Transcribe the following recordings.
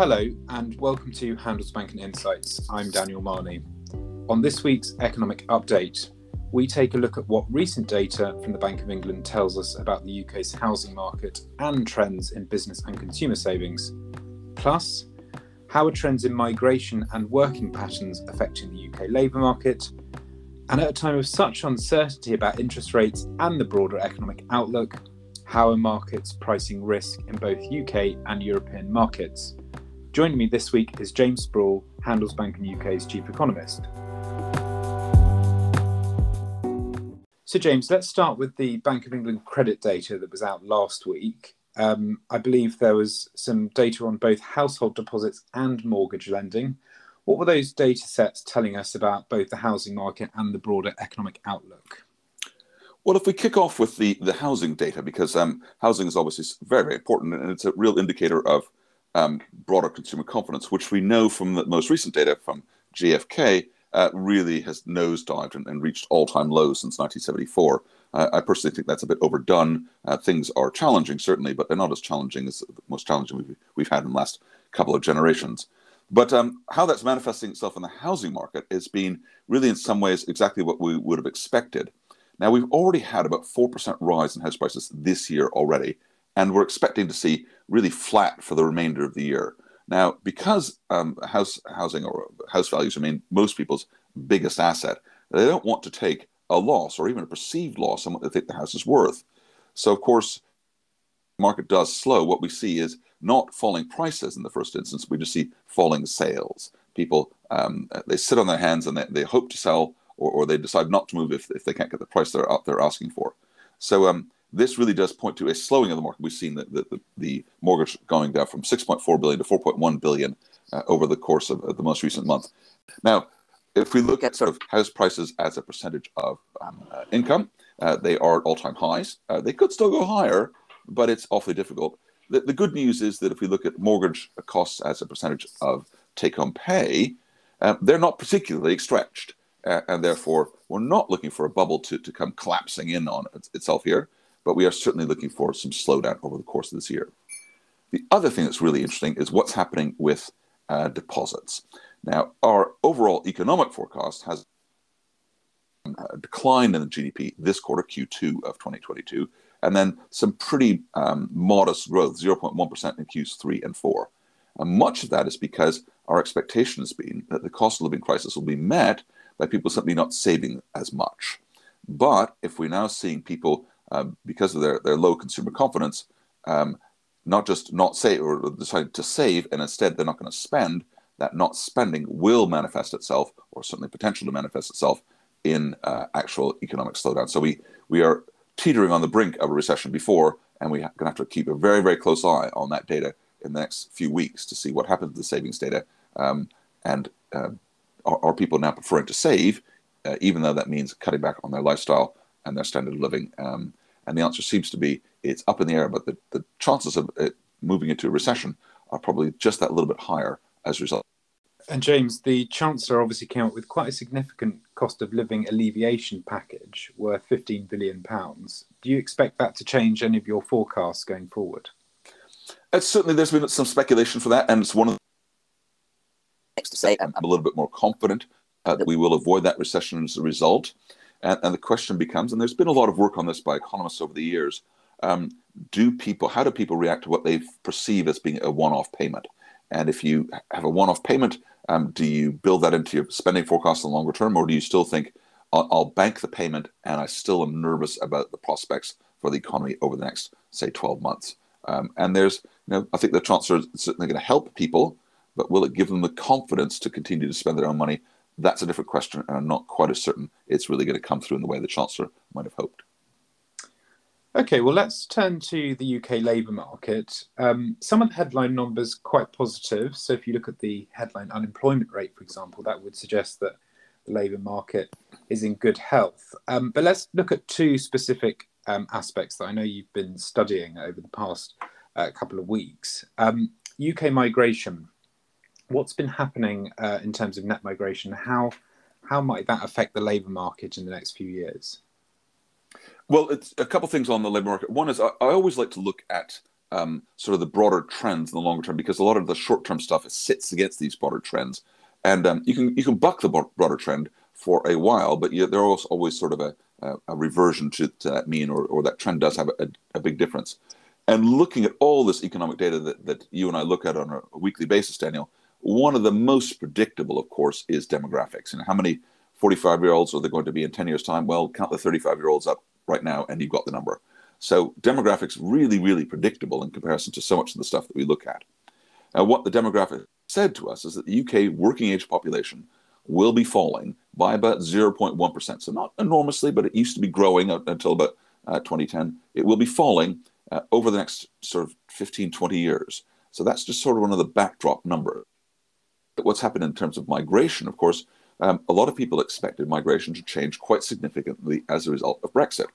Hello, and welcome to Handelsbanken Insights. I'm Daniel Marney. On this week's economic update, we take a look at what recent data from the Bank of England tells us about the UK's housing market and trends in business and consumer savings. Plus, how are trends in migration and working patterns affecting the UK labour market? And at a time of such uncertainty about interest rates and the broader economic outlook, how are markets pricing risk in both UK and European markets? Joining me this week is James Sproule, Handelsbanken UK's chief economist. So, James, let's start with the Bank of England credit data that was out last week. Um, I believe there was some data on both household deposits and mortgage lending. What were those data sets telling us about both the housing market and the broader economic outlook? Well, if we kick off with the, the housing data, because um, housing is obviously very, very important and it's a real indicator of um, broader consumer confidence, which we know from the most recent data from GfK uh, really has nosedived and, and reached all-time lows since 1974. Uh, I personally think that's a bit overdone. Uh, things are challenging, certainly, but they're not as challenging as the most challenging we've, we've had in the last couple of generations. But um, how that's manifesting itself in the housing market has been really, in some ways, exactly what we would have expected. Now, we've already had about 4% rise in house prices this year already, and we're expecting to see really flat for the remainder of the year. Now, because um, house housing or house values remain most people's biggest asset, they don't want to take a loss or even a perceived loss on what they think the house is worth. So, of course, market does slow. What we see is not falling prices in the first instance. We just see falling sales. People um, they sit on their hands and they, they hope to sell, or, or they decide not to move if, if they can't get the price they're they're asking for. So um, this really does point to a slowing of the market. We've seen the, the, the mortgage going down from 6.4 billion to 4.1 billion uh, over the course of, the most recent month. Now, if we look at sort of house prices as a percentage of um, uh, income, uh, they are at all-time highs. Uh, they could still go higher, but it's awfully difficult. The, the, good news is that if we look at mortgage costs as a percentage of take-home pay, uh, they're not particularly stretched, uh, and therefore we're not looking for a bubble to, to come collapsing in on itself here but we are certainly looking for some slowdown over the course of this year. The other thing that's really interesting is what's happening with uh, deposits. Now, our overall economic forecast has a decline in the GDP this quarter, Q2 of 2022, and then some pretty um, modest growth, 0.1% in Q3 and 4. And much of that is because our expectation has been that the cost of living crisis will be met by people simply not saving as much. But if we're now seeing people um, because of their, their low consumer confidence, um, not just not save or decide to save, and instead they're not going to spend. That not spending will manifest itself, or certainly potential to manifest itself, in uh, actual economic slowdown. So we we are teetering on the brink of a recession before, and we're going to have to keep a very very close eye on that data in the next few weeks to see what happens to the savings data. Um, and uh, are, are, people now preferring to save, uh, even though that means cutting back on their lifestyle and their standard of living? Um, and the answer seems to be it's up in the air, but the, the chances of it moving into a recession are probably just that little bit higher as a result. And James, the Chancellor obviously came up with quite a significant cost of living alleviation package worth £15 billion. Do you expect that to change any of your forecasts going forward? It's certainly, there's been some speculation for that, and it's one of the to say I'm a little bit more confident uh, that we will avoid that recession as a result. And, and, the question becomes, and there's been a lot of work on this by economists over the years, um, do people, how do people react to what they perceive as being a one-off payment? And if you have a one-off payment, um, do you build that into your spending forecast in the longer term, or do you still think I'll, I'll, bank the payment and I still am nervous about the prospects for the economy over the next, say, 12 months? Um, and there's, you know, I think the chancellor is certainly going to help people, but will it give them the confidence to continue to spend their own money that's a different question, and I'm not quite as certain it's really going to come through in the way the Chancellor might have hoped. Okay, well, let's turn to the UK labour market. Um, some of the headline numbers quite positive. So, if you look at the headline unemployment rate, for example, that would suggest that the labour market is in good health. Um, but let's look at two specific um, aspects that I know you've been studying over the past uh, couple of weeks. UK um, migration what's been happening uh, in terms of net migration? How how might that affect the labour market in the next few years? Well, it's a couple of things on the labour market. One is I, I always like to look at um, sort of the broader trends in the longer term because a lot of the short term stuff sits against these broader trends, and um, you can you can buck the broader trend for a while, but you, there's always sort of a, a, a reversion to, to, that mean or, or that trend does have a, a, big difference. And looking at all this economic data that, that you and I look at on a weekly basis, Daniel, one of the most predictable, of course, is demographics. And how many 45 year olds are there going to be in 10 years' time? Well, count the 35 year olds up right now, and you've got the number. So demographics really, really predictable in comparison to so much of the stuff that we look at. Now, what the demographic said to us is that the UK working age population will be falling by about 0.1%. So not enormously, but it used to be growing until about uh, 2010. It will be falling uh, over the next sort of 15, 20 years. So that's just sort of one of the backdrop numbers. What's happened in terms of migration, of course, um, a lot of people expected migration to change quite significantly as a result of Brexit.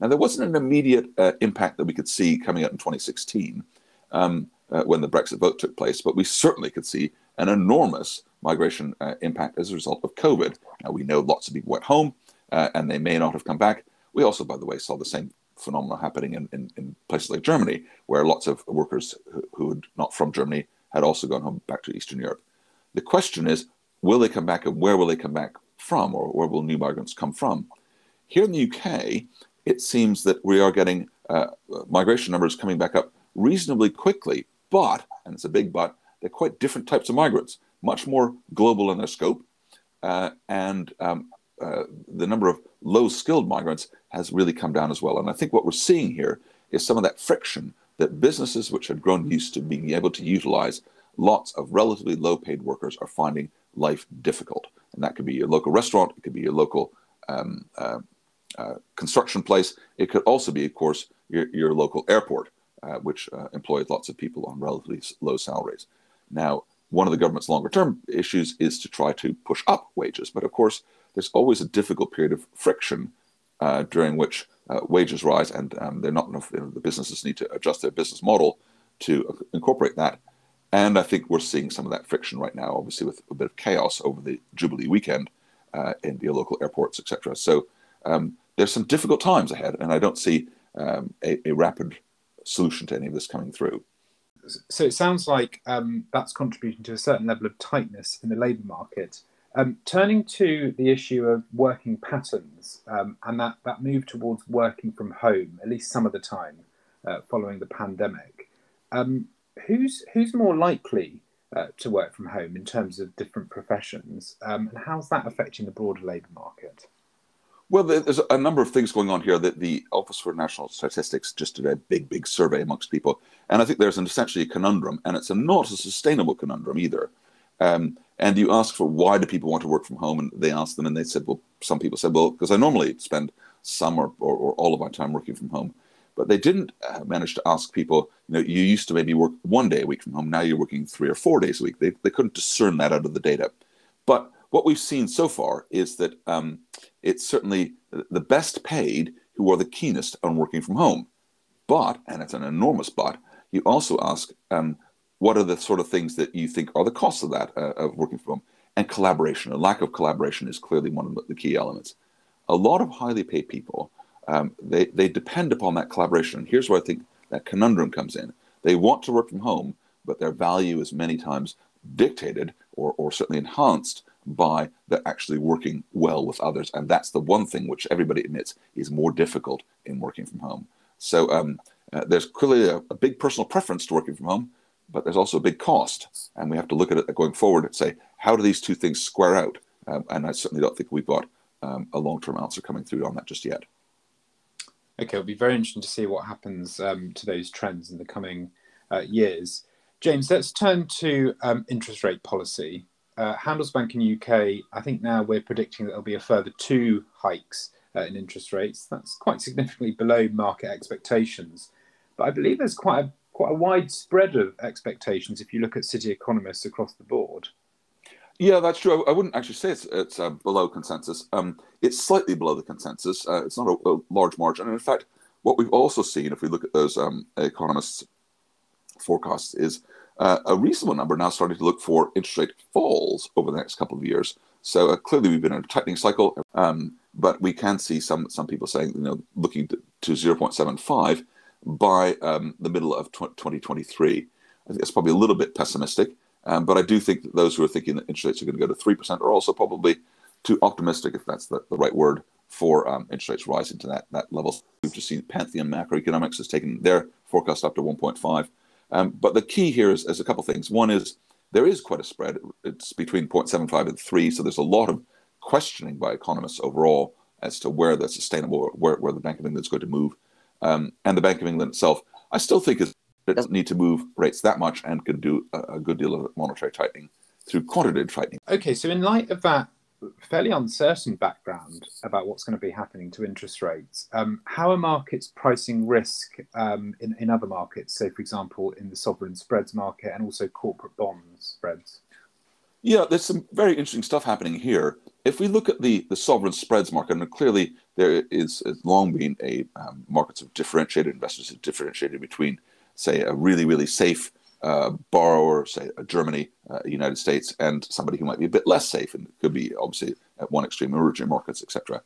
Now, there wasn't an immediate uh, impact that we could see coming out in 2016 um, uh, when the Brexit vote took place, but we certainly could see an enormous migration uh, impact as a result of COVID. Now, we know lots of people went home uh, and they may not have come back. We also, by the way, saw the same phenomenon happening in, in, in places like Germany, where lots of workers who, who had not from Germany had also gone home back to Eastern Europe. The question is, will they come back and where will they come back from or where will new migrants come from? Here in the UK, it seems that we are getting uh, migration numbers coming back up reasonably quickly, but, and it's a big but, they're quite different types of migrants, much more global in their scope, uh, and um, uh, the number of low skilled migrants has really come down as well. And I think what we're seeing here is some of that friction that businesses which had grown used to being able to utilize lots of relatively low paid workers are finding life difficult. And that could be your local restaurant, it could be your local um, uh, uh, construction place. It could also be, of course, your, your local airport, uh, which uh, employs lots of people on relatively low salaries. Now, one of the government's longer term issues is to try to push up wages. But of course, there's always a difficult period of friction uh, during which uh, wages rise and um, they're not enough. You know, the businesses need to adjust their business model to incorporate that. And I think we're seeing some of that friction right now, obviously, with a bit of chaos over the Jubilee weekend uh, in your local airports, etc. So um, there's some difficult times ahead, and I don't see um, a, a, rapid solution to any of this coming through. So it sounds like um, that's contributing to a certain level of tightness in the labour market. Um, turning to the issue of working patterns um, and that, that move towards working from home, at least some of the time uh, following the pandemic, um, who's who's more likely uh, to work from home in terms of different professions, um, and how's that affecting the broader labour market? Well, there's a number of things going on here that the Office for National Statistics just did a big, big survey amongst people. And I think there's an essentially a conundrum, and it's a not a sustainable conundrum either. Um, and you ask for why do people want to work from home, and they asked them, and they said, well, some people said, well, because I normally spend some or, or, or, all of my time working from home. But they didn't uh, manage to ask people, you know, you used to maybe work one day a week from home, now you're working three or four days a week. They, they couldn't discern that out of the data. But what we've seen so far is that um, it's certainly the best paid who are the keenest on working from home. But, and it's an enormous but, you also ask um, what are the sort of things that you think are the costs of that, uh, of working from home? And collaboration. A lack of collaboration is clearly one of the key elements. A lot of highly paid people, um, they, they depend upon that collaboration. And here's where I think that conundrum comes in. They want to work from home, but their value is many times dictated or, or certainly enhanced by the actually working well with others. And that's the one thing which everybody admits is more difficult in working from home. So um, uh, there's clearly a, a, big personal preference to working from home, but there's also a big cost. And we have to look at it going forward and say, how do these two things square out? Um, and I certainly don't think we've got um, a long term answer coming through on that just yet. Okay, it'll be very interesting to see what happens um, to those trends in the coming uh, years. James, let's turn to um, interest rate policy uh, Handelsbanken UK, I think now we're predicting that there'll be a further two hikes uh, in interest rates. That's quite significantly below market expectations. But I believe there's quite a quite a wide spread of expectations if you look at city economists across the board. Yeah, that's true. I, wouldn't actually say it's, it's uh, below consensus. Um, it's slightly below the consensus. Uh, it's not a, a, large margin. And in fact, what we've also seen, if we look at those um, economists' forecasts, is uh, a reasonable number now starting to look for interest rate falls over the next couple of years. So uh, clearly, we've been in a tightening cycle, um, but we can see some some people saying, you know, looking to, to 0.75. by um, the middle of 2023. I think that's probably a little bit pessimistic, um, but I do think that those who are thinking that interest rates are going to go to 3% are also probably too optimistic, if that's the, the right word, for um, interest rates rising to that, that level. We've just seen Pantheon Macroeconomics has taken their forecast up to 1.5. Um, but the key here is, is a couple of things. One is there is quite a spread. It's between 0.75 and 3, so there's a lot of questioning by economists overall as to where the sustainable, where, where the Bank of England is going to move. Um, and the Bank of England itself, I still think is, it doesn't need to move rates that much and can do a, a good deal of monetary tightening through quantitative tightening. Okay, so in light of that fairly uncertain background about what's going to be happening to interest rates, um, how are markets pricing risk um, in, in other markets? So, for example, in the sovereign spreads market and also corporate bond spreads? Yeah, there's some very interesting stuff happening here. If we look at the, the sovereign spreads market, and clearly there is has long been a um, markets of differentiated investors have differentiated between, say, a really really safe uh, borrower, say Germany, uh, United States, and somebody who might be a bit less safe and could be obviously at one extreme emerging markets, etc.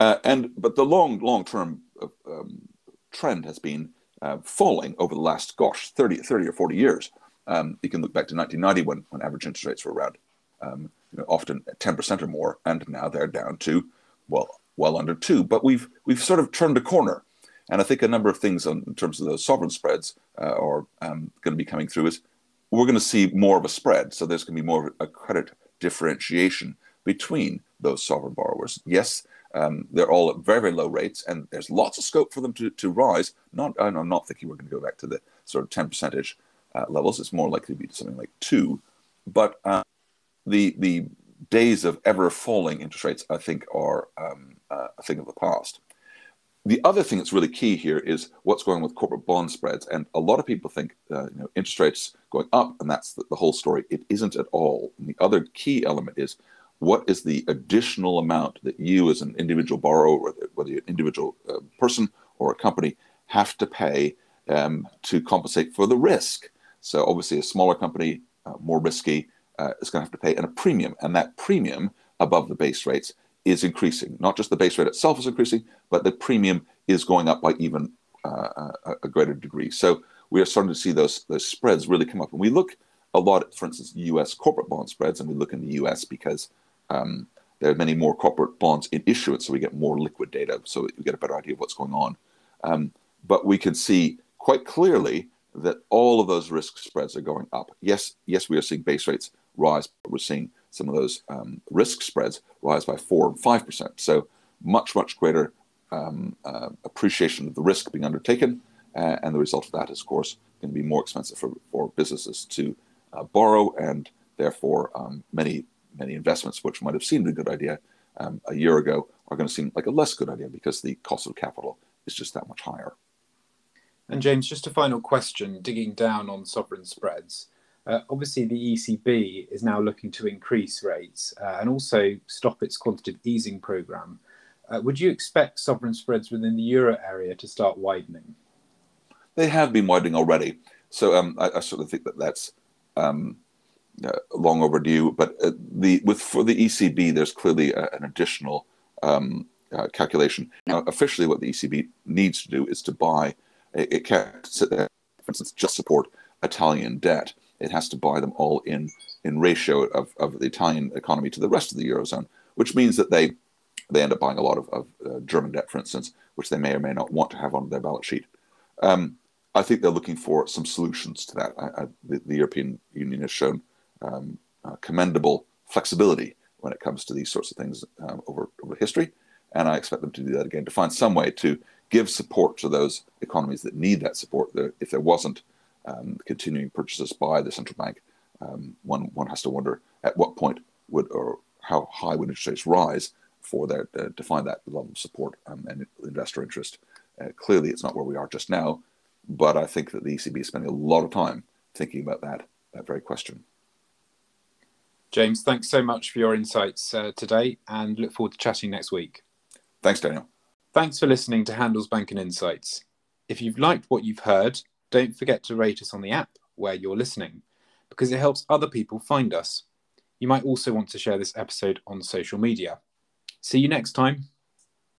Uh, and but the long long term um, trend has been uh, falling over the last gosh 30, 30 or 40 years. Um, you can look back to 1990 when, when average interest rates were around um, you know, often 10% or more, and now they're down to well well under two. But we've we've sort of turned a corner and I think a number of things on, in terms of those sovereign spreads uh, are um, going to be coming through is we're going to see more of a spread. So there's going to be more of a credit differentiation between those sovereign borrowers. Yes, um, they're all at very, very low rates, and there's lots of scope for them to, to rise. Not, I'm not thinking we're going to go back to the sort of 10 percentage uh, levels. It's more likely to be something like two. But uh, the the days of ever falling interest rates, I think, are um, uh, a thing of the past. The other thing that's really key here is what's going on with corporate bond spreads. And a lot of people think uh, you know, interest rates going up, and that's the, the whole story. It isn't at all. And the other key element is what is the additional amount that you, as an individual borrower, whether you're an individual uh, person or a company, have to pay um, to compensate for the risk. So obviously, a smaller company, uh, more risky, uh, is going to have to pay and a premium, and that premium above the base rates is increasing. Not just the base rate itself is increasing, but the premium is going up by even uh, a, a, greater degree. So we are starting to see those those spreads really come up. And we look a lot at, for instance, U.S. corporate bond spreads, and we look in the U.S. because um, there are many more corporate bonds in issuance, so we get more liquid data, so we get a better idea of what's going on. Um, but we can see quite clearly that all of those risk spreads are going up. Yes, yes, we are seeing base rates rise, we're seeing some of those um, risk spreads rise by four and five percent. So much much greater um, uh, appreciation of the risk being undertaken, uh, and the result of that is, of course, going to be more expensive for, for businesses to uh, borrow, and therefore um, many many investments which might have seemed a good idea um, a year ago are going to seem like a less good idea because the cost of capital is just that much higher. And James, just a final question, digging down on sovereign spreads. Uh, obviously, the ECB is now looking to increase rates uh, and also stop its quantitative easing program. Uh, would you expect sovereign spreads within the euro area to start widening? They have been widening already. So um, I, I, sort of think that that's um, uh, long overdue. But uh, the with for the ECB, there's clearly a, an additional um, uh, calculation. Now, officially, what the ECB needs to do is to buy. It, it can't sit there, for instance, just support Italian debt it has to buy them all in in ratio of, of the Italian economy to the rest of the eurozone, which means that they they end up buying a lot of, of uh, German debt, for instance, which they may or may not want to have on their balance sheet. Um, I think they're looking for some solutions to that. I, I, the, the, European Union has shown um, uh, commendable flexibility when it comes to these sorts of things um, over, over history, and I expect them to do that again to find some way to give support to those economies that need that support. If there wasn't um, continuing purchases by the central bank, um, one one has to wonder at what point would or how high would interest rates rise for that uh, to find that level of support um, and investor interest. Uh, clearly, it's not where we are just now, but I think that the ECB is spending a lot of time thinking about that that very question. James, thanks so much for your insights uh, today, and look forward to chatting next week. Thanks, Daniel. Thanks for listening to Handelsbanken Insights. If you've liked what you've heard don't forget to rate us on the app where you're listening because it helps other people find us. You might also want to share this episode on social media. See you next time.